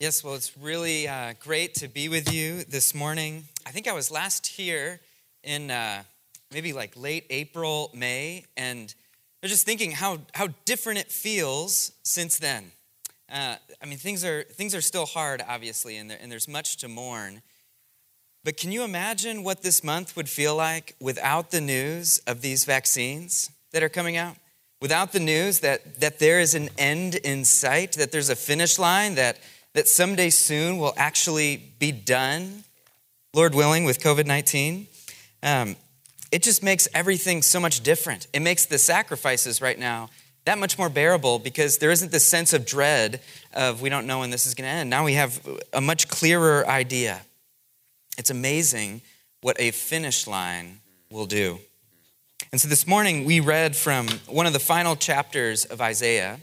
Yes, well, it's really uh, great to be with you this morning. I think I was last here in uh, maybe like late April, May, and I was just thinking how, how different it feels since then. Uh, I mean, things are, things are still hard, obviously, and, there, and there's much to mourn. But can you imagine what this month would feel like without the news of these vaccines that are coming out? Without the news that, that there is an end in sight, that there's a finish line, that, that someday soon will actually be done, Lord willing, with COVID 19? Um, it just makes everything so much different. It makes the sacrifices right now that much more bearable because there isn't this sense of dread of we don't know when this is going to end. Now we have a much clearer idea. It's amazing what a finish line will do. And so this morning we read from one of the final chapters of Isaiah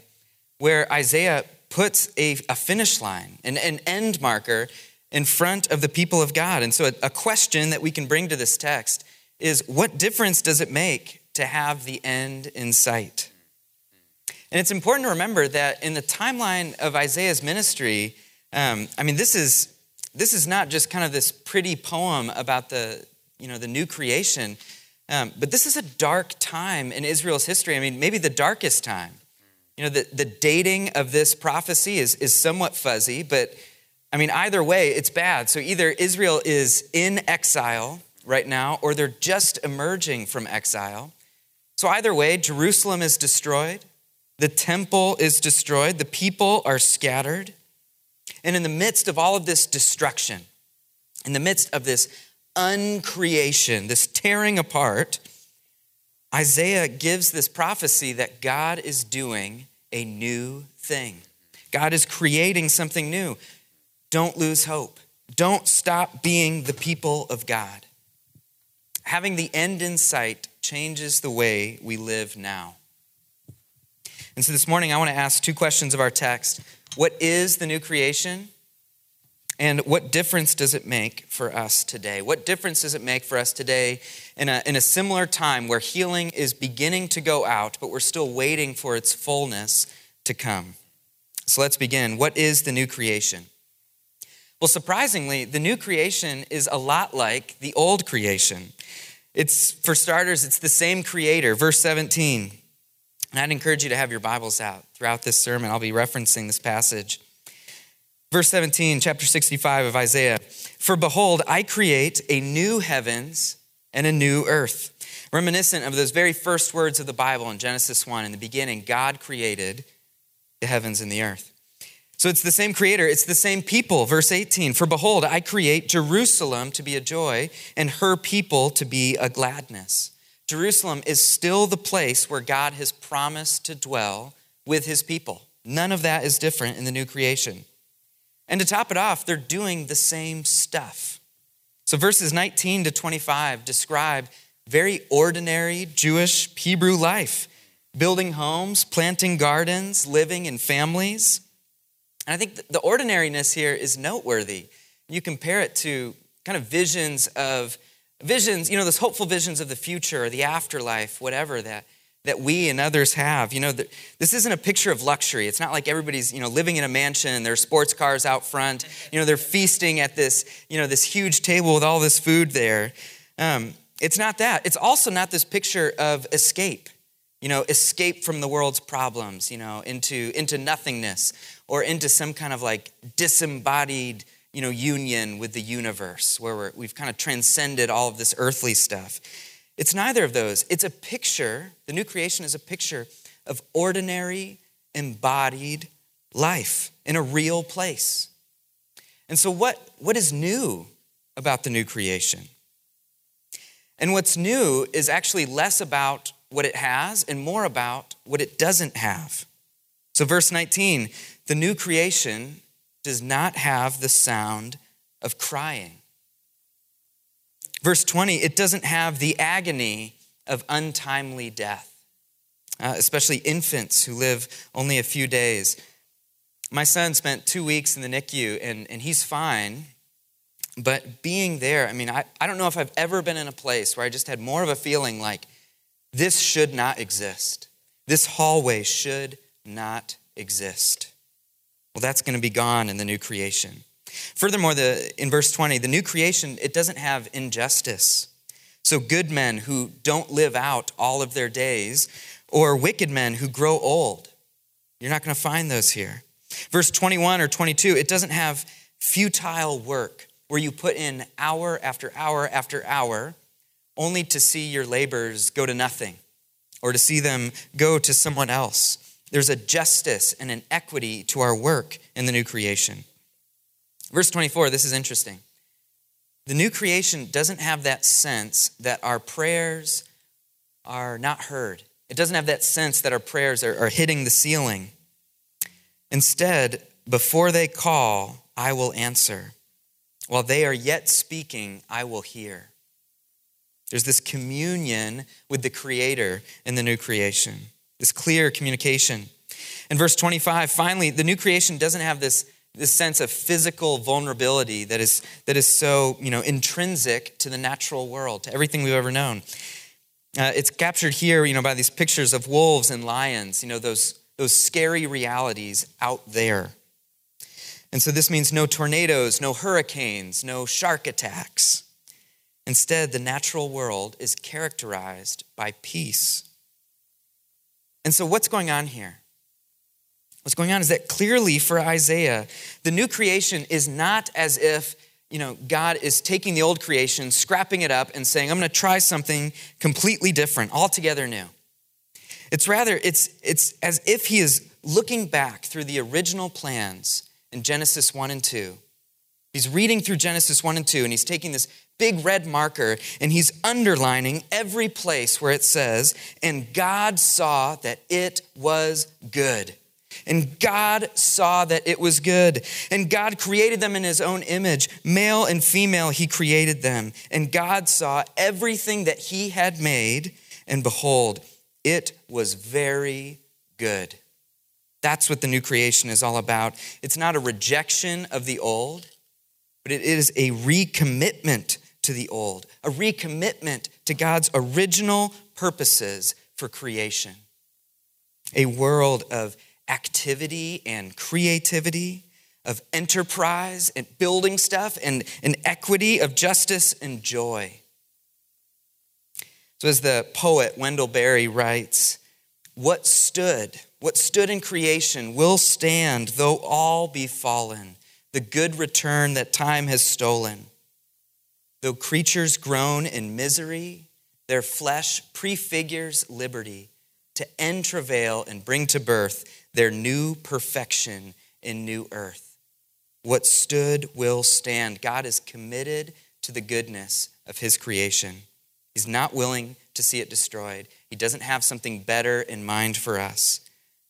where Isaiah puts a, a finish line, an, an, end marker in front of the people of God. And so a, a question that we can bring to this text is what difference does it make to have the end in sight? And it's important to remember that in the timeline of Isaiah's ministry, um, I mean, this is, this is not just kind of this pretty poem about the, you know, the new creation, um, but this is a dark time in Israel's history. I mean, maybe the darkest time. You know, the, the dating of this prophecy is, is somewhat fuzzy, but I mean, either way, it's bad. So either Israel is in exile right now, or they're just emerging from exile. So either way, Jerusalem is destroyed. The temple is destroyed, the people are scattered. And in the midst of all of this destruction, in the midst of this uncreation, this tearing apart, Isaiah gives this prophecy that God is doing a new thing. God is creating something new. Don't lose hope. Don't stop being the people of God. Having the end in sight changes the way we live now. And so this morning, I want to ask two questions of our text What is the new creation? And what difference does it make for us today? What difference does it make for us today in a, in a similar time where healing is beginning to go out, but we're still waiting for its fullness to come? So let's begin. What is the new creation? Well, surprisingly, the new creation is a lot like the old creation. It's, for starters, it's the same creator. Verse 17 and I'd encourage you to have your Bibles out throughout this sermon. I'll be referencing this passage. Verse 17, chapter 65 of Isaiah For behold, I create a new heavens and a new earth. Reminiscent of those very first words of the Bible in Genesis 1. In the beginning, God created the heavens and the earth. So it's the same creator, it's the same people. Verse 18 For behold, I create Jerusalem to be a joy and her people to be a gladness. Jerusalem is still the place where God has promised to dwell with his people. None of that is different in the new creation. And to top it off, they're doing the same stuff. So verses 19 to 25 describe very ordinary Jewish Hebrew life building homes, planting gardens, living in families. And I think the ordinariness here is noteworthy. You compare it to kind of visions of visions, you know, those hopeful visions of the future or the afterlife, whatever that that we and others have. You know, this isn't a picture of luxury. It's not like everybody's, you know, living in a mansion and there's sports cars out front. You know, they're feasting at this, you know, this huge table with all this food there. Um, it's not that. It's also not this picture of escape. You know, escape from the world's problems. You know, into into nothingness or into some kind of like disembodied you know, union with the universe, where we have kind of transcended all of this earthly stuff. It's neither of those. It's a picture, the new creation is a picture of ordinary, embodied life in a real place. And so, what, what is new about the new creation? And what's new is actually less about what it has and more about what it doesn't have. So, verse 19 the new creation does not have the sound of crying. Verse 20, it doesn't have the agony of untimely death, uh, especially infants who live only a few days. My son spent two weeks in the NICU and, and he's fine. But being there, I mean, I, I don't know if I've ever been in a place where I just had more of a feeling like this should not exist. This hallway should not exist. Well, that's going to be gone in the new creation. Furthermore, the, in verse 20, the new creation, it doesn't have injustice. So, good men who don't live out all of their days, or wicked men who grow old, you're not going to find those here. Verse 21 or 22, it doesn't have futile work where you put in hour after hour after hour only to see your labors go to nothing or to see them go to someone else. There's a justice and an equity to our work in the new creation. Verse 24, this is interesting. The new creation doesn't have that sense that our prayers are not heard. It doesn't have that sense that our prayers are, are hitting the ceiling. Instead, before they call, I will answer. While they are yet speaking, I will hear. There's this communion with the Creator in the new creation, this clear communication. In verse 25, finally, the new creation doesn't have this, this sense of physical vulnerability that is, that is so you know, intrinsic to the natural world, to everything we've ever known. Uh, it's captured here you know, by these pictures of wolves and lions, you know, those, those scary realities out there. And so this means no tornadoes, no hurricanes, no shark attacks. Instead, the natural world is characterized by peace. And so, what's going on here? What's going on is that clearly for Isaiah, the new creation is not as if you know, God is taking the old creation, scrapping it up, and saying, I'm going to try something completely different, altogether new. It's rather, it's, it's as if he is looking back through the original plans in Genesis 1 and 2. He's reading through Genesis 1 and 2, and he's taking this big red marker and he's underlining every place where it says, And God saw that it was good. And God saw that it was good. And God created them in his own image. Male and female, he created them. And God saw everything that he had made, and behold, it was very good. That's what the new creation is all about. It's not a rejection of the old, but it is a recommitment to the old, a recommitment to God's original purposes for creation. A world of activity and creativity, of enterprise and building stuff, and an equity of justice and joy. So, as the poet Wendell Berry writes, what stood, what stood in creation will stand, though all be fallen, the good return that time has stolen. Though creatures groan in misery, their flesh prefigures liberty to end travail and bring to birth their new perfection in new earth. What stood will stand. God is committed to the goodness of his creation. He's not willing to see it destroyed. He doesn't have something better in mind for us.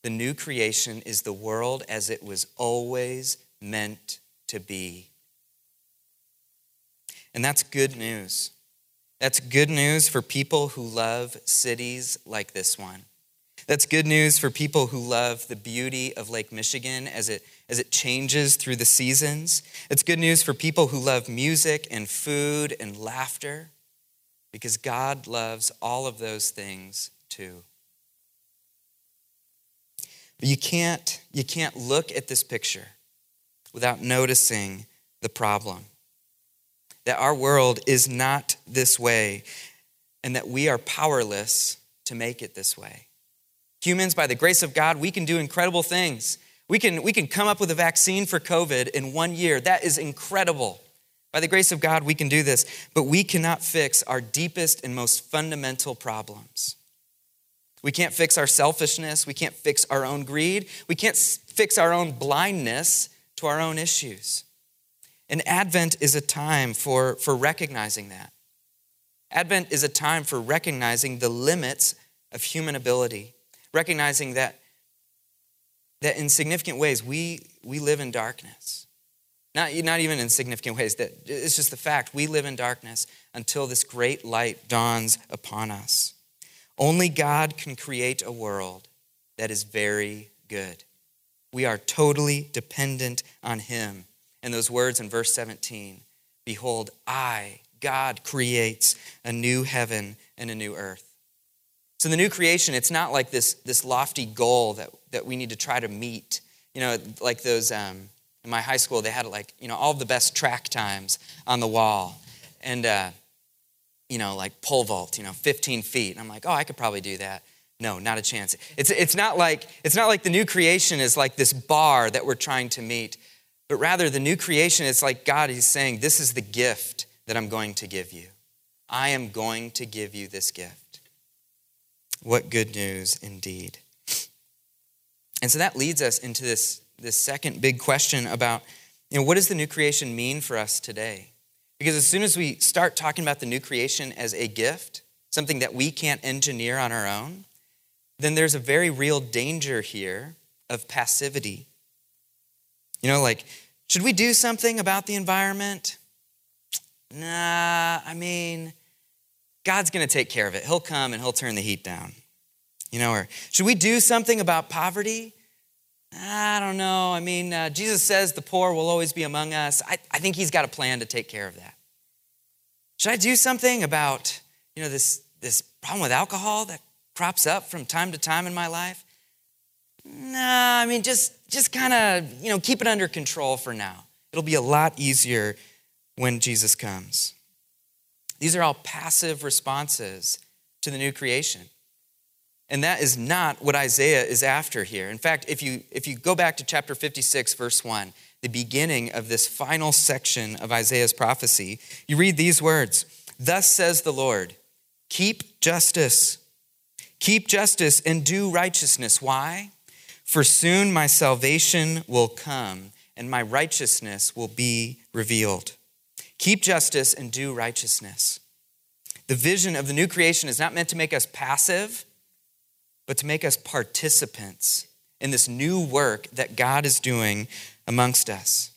The new creation is the world as it was always meant to be. And that's good news. That's good news for people who love cities like this one. That's good news for people who love the beauty of Lake Michigan as it, as it changes through the seasons. It's good news for people who love music and food and laughter because God loves all of those things too. But you can't, you can't look at this picture without noticing the problem that our world is not this way and that we are powerless to make it this way. Humans, by the grace of God, we can do incredible things. We can, we can come up with a vaccine for COVID in one year. That is incredible. By the grace of God, we can do this, but we cannot fix our deepest and most fundamental problems. We can't fix our selfishness. We can't fix our own greed. We can't fix our own blindness to our own issues. And Advent is a time for, for recognizing that. Advent is a time for recognizing the limits of human ability, recognizing that, that in significant ways we, we live in darkness. Not, not even in significant ways, that it's just the fact we live in darkness until this great light dawns upon us. Only God can create a world that is very good. We are totally dependent on Him. And those words in verse 17 Behold, I, God, creates a new heaven and a new earth. So the new creation, it's not like this, this lofty goal that, that we need to try to meet You know, like those, um, in my high school, they had like, you know, all the best track times on the wall. And, uh, you know, like pole vault, you know, 15 feet. And I'm like, oh, I could probably do that. No, not a chance. It's, it's, not like, it's not like the new creation is like this bar that we're trying to meet, but rather the new creation is like God is saying, this is the gift that I'm going to give you. I am going to give you this gift. What good news indeed. And so that leads us into this, this second big question about you know, what does the new creation mean for us today? Because as soon as we start talking about the new creation as a gift, something that we can't engineer on our own, then there's a very real danger here of passivity. You know, like, should we do something about the environment? Nah, I mean, God's going to take care of it. He'll come and he'll turn the heat down. You know, or should we do something about poverty? I don't know. I mean, uh, Jesus says the poor will always be among us. I, I think he's got a plan to take care of that. Should I do something about, you know, this, this problem with alcohol that crops up from time to time in my life? Nah, I mean, just, just kind of, you know, keep it under control for now. It'll be a lot easier when Jesus comes. These are all passive responses to the new creation. And that is not what Isaiah is after here. In fact, if you, if you go back to chapter 56, verse 1, the beginning of this final section of Isaiah's prophecy, you read these words Thus says the Lord, keep justice, keep justice and do righteousness. Why? For soon my salvation will come and my righteousness will be revealed. Keep justice and do righteousness. The vision of the new creation is not meant to make us passive but to make us participants in this new work that God is doing amongst us.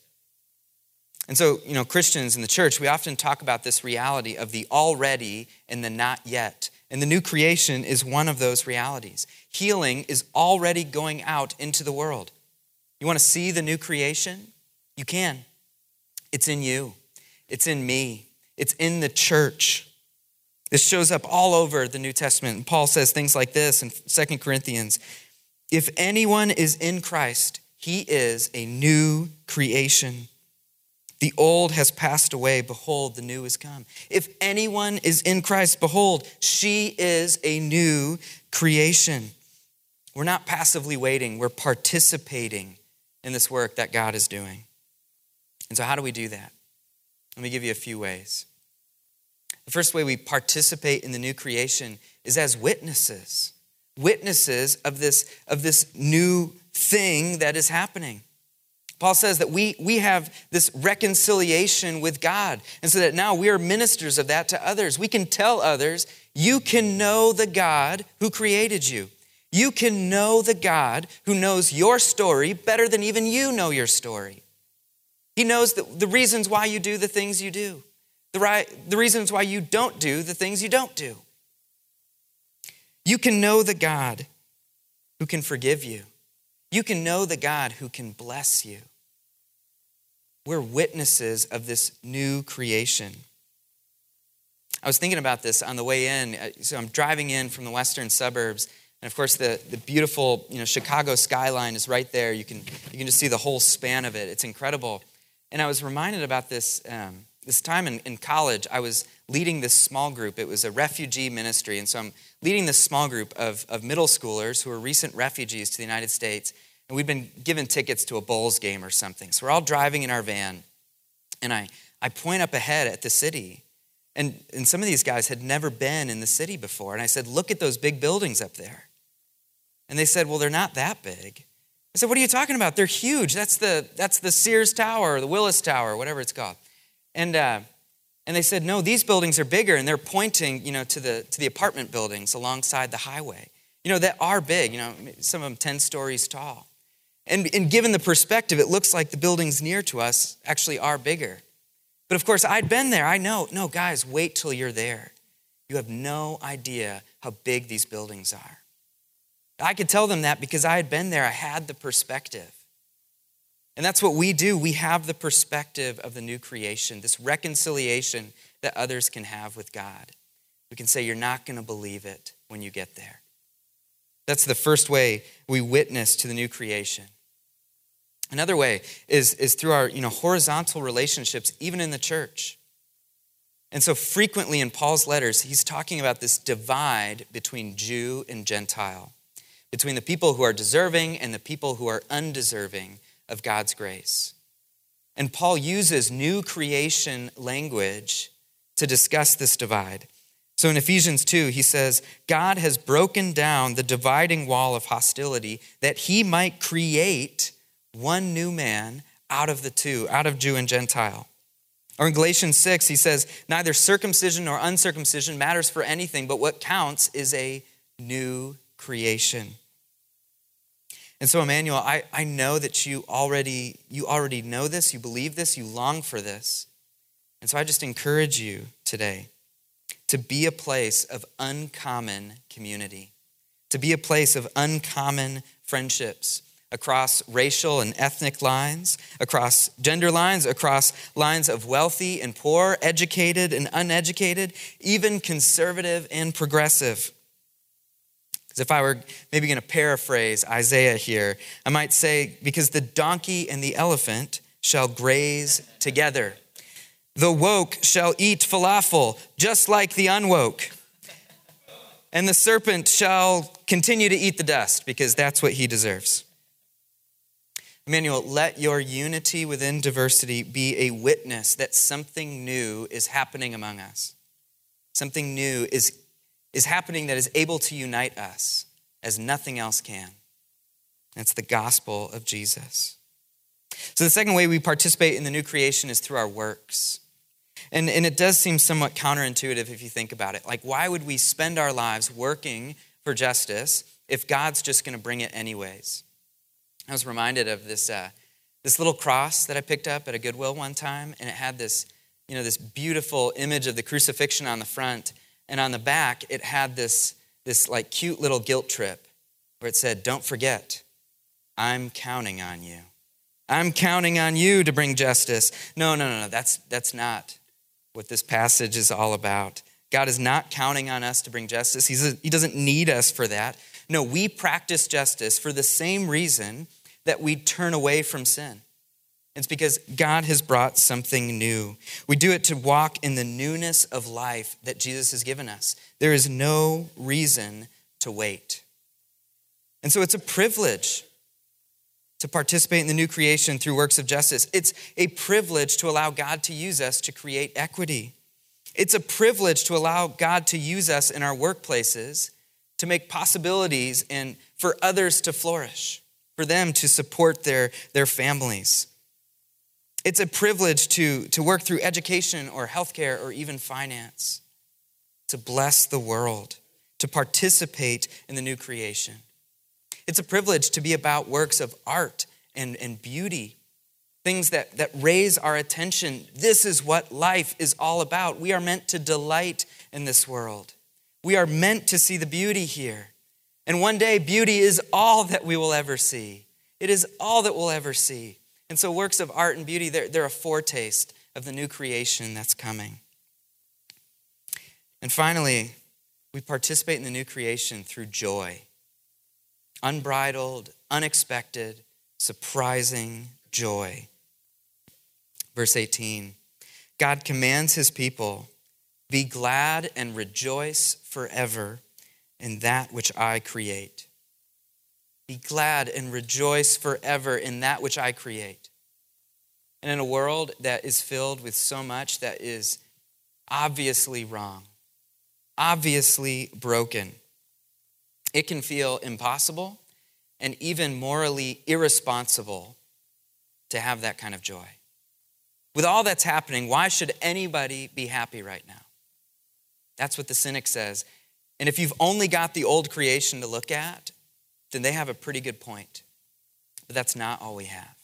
And so, you know, Christians in the church, we often talk about this reality of the already and the not yet. And the new creation is one of those realities. Healing is already going out into the world. You want to see the new creation? You can. It's in you, it's in me, it's in the church. This shows up all over the New Testament. And Paul says things like this in 2 Corinthians If anyone is in Christ, he is a new creation. The old has passed away. Behold, the new has come. If anyone is in Christ, behold, she is a new creation. We're not passively waiting, we're participating in this work that God is doing. And so, how do we do that? Let me give you a few ways. The first way we participate in the new creation is as witnesses, witnesses of this, of this new thing that is happening. Paul says that we, we have this reconciliation with God, and so that now we are ministers of that to others. We can tell others, you can know the God who created you. You can know the God who knows your story better than even you know your story. He knows the, reasons why you do the things you do the, right, the reasons why you don't do the things you don't do. You can know the God who can forgive you. You can know the God who can bless you. We're witnesses of this new creation. I was thinking about this on the way in. Uh, so I'm driving in from the western suburbs, and of course the, the beautiful you know, Chicago skyline is right there. You can, you can just see the whole span of it. It's incredible. And I was reminded about this um, this time in, in college, I was leading this small group. It was a refugee ministry. And so I'm leading this small group of, of middle schoolers who are recent refugees to the United States. And we'd been given tickets to a Bulls game or something. So we're all driving in our van. And I, I point up ahead at the city. And, and some of these guys had never been in the city before. And I said, Look at those big buildings up there. And they said, Well, they're not that big. I said, What are you talking about? They're huge. That's the, that's the Sears Tower the Willis Tower, whatever it's called. And, uh, and they said, no, these buildings are bigger. And they're pointing, you know, to the, to the apartment buildings alongside the highway, you know, that are big, you know, some of them 10 stories tall. And, and given the perspective, it looks like the buildings near to us actually are bigger. But of course, I'd been there. I know. No, guys, wait till you're there. You have no idea how big these buildings are. I could tell them that because I had been there. I had the perspective. And that's what we do. We have the perspective of the new creation, this reconciliation that others can have with God. We can say, You're not going to believe it when you get there. That's the first way we witness to the new creation. Another way is, is through our you know, horizontal relationships, even in the church. And so, frequently in Paul's letters, he's talking about this divide between Jew and Gentile, between the people who are deserving and the people who are undeserving of God's grace. And Paul uses new creation language to discuss this divide. So in Ephesians 2, he says, God has broken down the dividing wall of hostility that he might create one new man out of the two, out of Jew and Gentile. Or in Galatians 6, he says, Neither circumcision nor uncircumcision matters for anything, but what counts is a new creation. And so, Immanuel, I, I know that you already, you already know this, you believe this, you long for this. And so I just encourage you today to be a place of uncommon community, to be a place of uncommon friendships, across racial and ethnic lines, across gender lines, across lines of wealthy and poor, educated and uneducated, even conservative and progressive. Because if I were maybe going to paraphrase Isaiah here, I might say, because the donkey and the elephant shall graze together. The woke shall eat falafel, just like the unwoke. And the serpent shall continue to eat the dust, because that's what he deserves. Immanuel, let your unity within diversity be a witness that something new is happening among us. Something new is, is happening that is able to unite us as nothing else can. That's the gospel of Jesus. So, the second way we participate in the new creation is through our works. And, and it does seem somewhat counterintuitive if you think about it. Like, why would we spend our lives working for justice if God's just going to bring it anyways? I was reminded of this, uh, this little cross that I picked up at a Goodwill one time, and it had this, you know, this beautiful image of the crucifixion on the front, and on the back it had this, this like cute little guilt trip where it said, "Don't forget, I'm counting on you. I'm counting on you to bring justice." No, no, no, no. That's that's not what this passage is all about. God is not counting on us to bring justice. He's a, he doesn't need us for that. No, we practice justice for the same reason that we turn away from sin. It's because God has brought something new. We do it to walk in the newness of life that Jesus has given us. There is no reason to wait. And so it's a privilege to participate in the new creation through works of justice. It's a privilege to allow God to use us to create equity. It's a privilege to allow God to use us in our workplaces to make possibilities and for others to flourish for them to support their, their families. It's a privilege to, to work through education or healthcare or even finance, to bless the world, to participate in the new creation. It's a privilege to be about works of art and, and beauty, things that, that raise our attention. This is what life is all about. We are meant to delight in this world. We are meant to see the beauty here. And one day, beauty is all that we will ever see. It is all that we'll ever see. And so, works of art and beauty, they're, they're a foretaste of the new creation that's coming. And finally, we participate in the new creation through joy unbridled, unexpected, surprising joy. Verse 18 God commands his people, be glad and rejoice forever in that which I create. Be glad and rejoice forever in that which I create. And in a world that is filled with so much that is obviously wrong, obviously broken, it can feel impossible and even morally irresponsible to have that kind of joy. With all that's happening, why should anybody be happy right now? That's what the cynic says. And if you've only got the old creation to look at, then they have a pretty good point. But that's not all we have.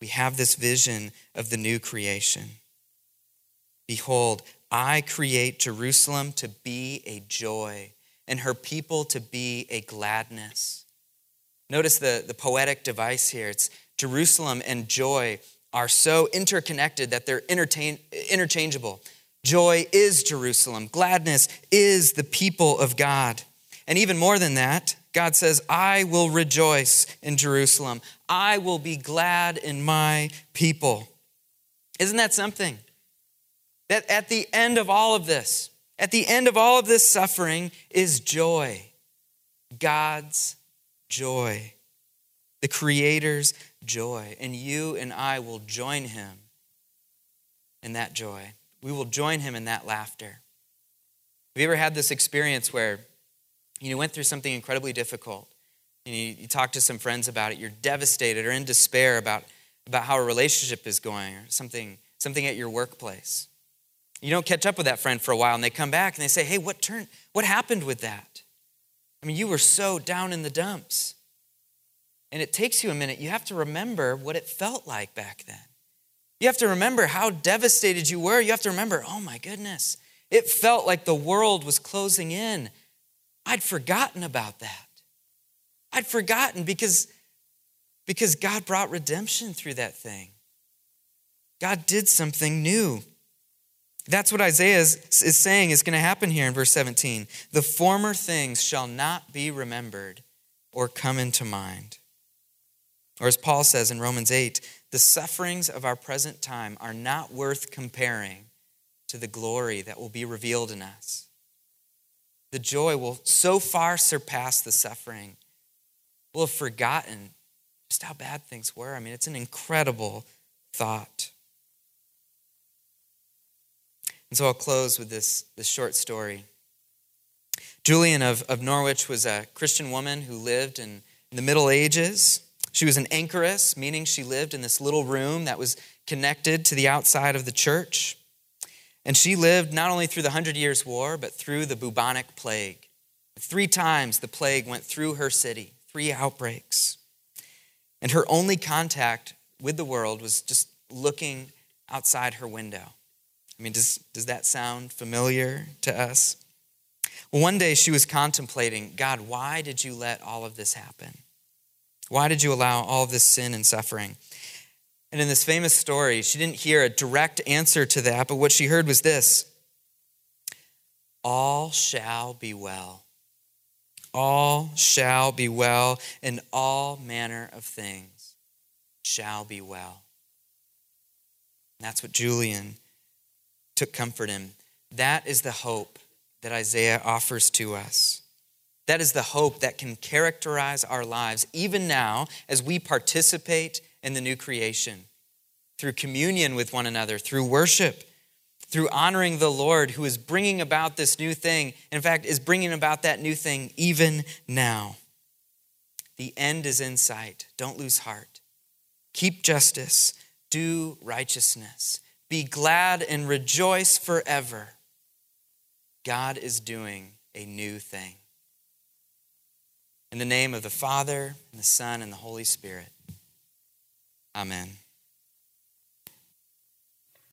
We have this vision of the new creation. Behold, I create Jerusalem to be a joy and her people to be a gladness. Notice the, the poetic device here. It's Jerusalem and joy are so interconnected that they're interchangeable. Joy is Jerusalem. Gladness is the people of God. And even more than that, God says, I will rejoice in Jerusalem. I will be glad in my people. Isn't that something? That at the end of all of this, at the end of all of this suffering is joy. God's joy. The Creator's joy. And you and I will join Him in that joy. We will join Him in that laughter. Have you ever had this experience where you went through something incredibly difficult and you, you talk to some friends about it, you're devastated or in despair about, about how a relationship is going or something, something at your workplace. You don't catch up with that friend for a while and they come back and they say, Hey, what turned what happened with that? I mean, you were so down in the dumps. And it takes you a minute. You have to remember what it felt like back then. You have to remember how devastated you were. You have to remember, oh my goodness, it felt like the world was closing in. I'd forgotten about that. I'd forgotten because, because God brought redemption through that thing. God did something new. That's what Isaiah is, is saying is going to happen here in verse 17. The former things shall not be remembered or come into mind. Or as Paul says in Romans 8, the sufferings of our present time are not worth comparing to the glory that will be revealed in us. The joy will so far surpass the suffering. We'll have forgotten just how bad things were. I mean, it's an incredible thought. And so I'll close with this, this short story. Julian of, of Norwich was a Christian woman who lived in, in the Middle Ages. She was an anchoress, meaning she lived in this little room that was connected to the outside of the church. And she lived not only through the Hundred Years' War, but through the bubonic plague. Three times the plague went through her city, three outbreaks. And her only contact with the world was just looking outside her window. I mean, does, does that sound familiar to us? Well, one day she was contemplating God, why did you let all of this happen? Why did you allow all of this sin and suffering? And in this famous story, she didn't hear a direct answer to that, but what she heard was this All shall be well. All shall be well, and all manner of things shall be well. And that's what Julian took comfort in. That is the hope that Isaiah offers to us. That is the hope that can characterize our lives even now as we participate in the new creation through communion with one another, through worship, through honoring the Lord who is bringing about this new thing. In fact, is bringing about that new thing even now. The end is in sight. Don't lose heart. Keep justice, do righteousness, be glad and rejoice forever. God is doing a new thing. In the name of the Father, and the Son, and the Holy Spirit. Amen.